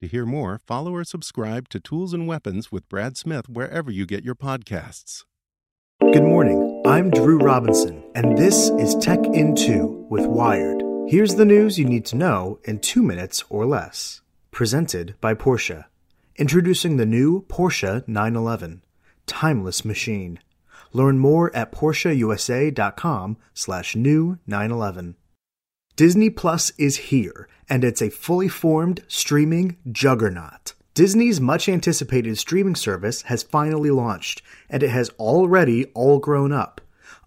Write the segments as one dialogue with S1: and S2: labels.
S1: To hear more, follow or subscribe to Tools and Weapons with Brad Smith wherever you get your podcasts.
S2: Good morning. I'm Drew Robinson, and this is Tech in 2 with Wired. Here's the news you need to know in two minutes or less. Presented by Porsche. Introducing the new Porsche 911. Timeless machine. Learn more at PorscheUSA.com slash new 911. Disney Plus is here, and it's a fully formed streaming juggernaut. Disney's much anticipated streaming service has finally launched, and it has already all grown up.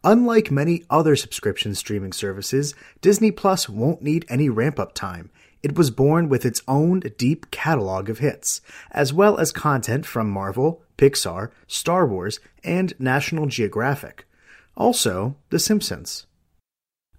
S2: Unlike many other subscription streaming services, Disney Plus won't need any ramp up time. It was born with its own deep catalog of hits, as well as content from Marvel, Pixar, Star Wars, and National Geographic. Also, The Simpsons.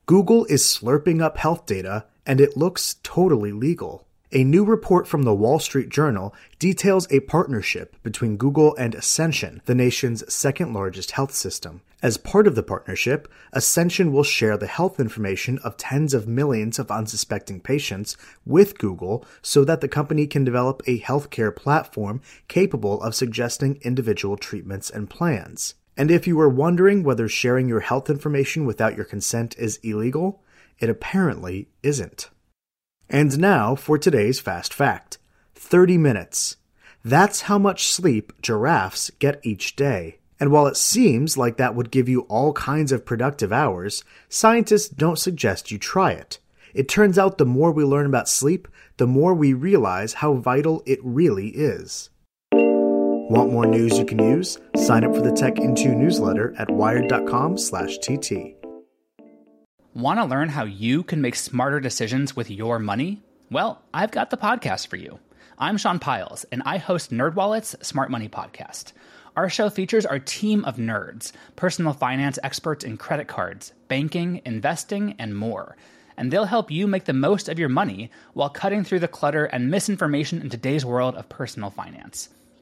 S2: Google is slurping up health data, and it looks totally legal. A new report from the Wall Street Journal details a partnership between Google and Ascension, the nation's second largest health system. As part of the partnership, Ascension will share the health information of tens of millions of unsuspecting patients with Google so that the company can develop a healthcare platform capable of suggesting individual treatments and plans. And if you were wondering whether sharing your health information without your consent is illegal, it apparently isn't. And now for today's fast fact 30 minutes. That's how much sleep giraffes get each day. And while it seems like that would give you all kinds of productive hours, scientists don't suggest you try it. It turns out the more we learn about sleep, the more we realize how vital it really is. Want more news you can use? Sign up for the Tech in Two newsletter at wired.com/tt.
S3: Want to learn how you can make smarter decisions with your money? Well, I've got the podcast for you. I'm Sean Pyles, and I host NerdWallet's Smart Money Podcast. Our show features our team of nerds, personal finance experts in credit cards, banking, investing, and more. And they'll help you make the most of your money while cutting through the clutter and misinformation in today's world of personal finance.